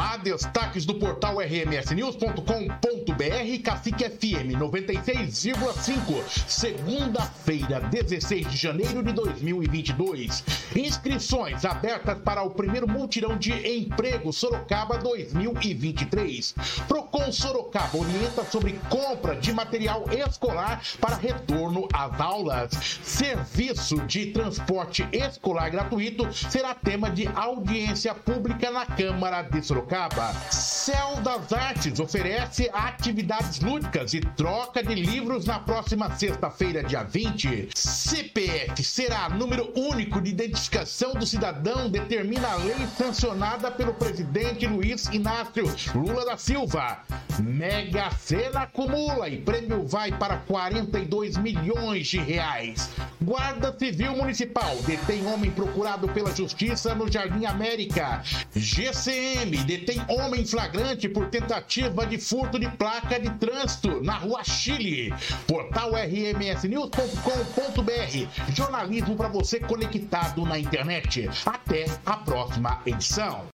Olá, destaques do portal rmsnews.com.br, Cacique FM 96,5, segunda-feira, 16 de janeiro de 2022. Inscrições abertas para o primeiro multirão de emprego Sorocaba 2023. Procon Sorocaba orienta sobre compra de material escolar para retorno às aulas. Serviço de transporte escolar gratuito será tema de audiência pública na Câmara de Sorocaba. Céu das Artes oferece atividades lúdicas e troca de livros na próxima sexta-feira, dia 20. CPF será número único de identificação do cidadão, determina a lei sancionada pelo presidente Luiz Inácio Lula da Silva. Mega Sena acumula e prêmio vai para 42 milhões de reais. Guarda Civil Municipal detém homem procurado pela Justiça no Jardim América. GCM detém homem flagrante por tentativa de furto de placa de trânsito na Rua Chile. Portal rmsnews.com.br. Jornalismo para você conectado na internet. Até a próxima edição.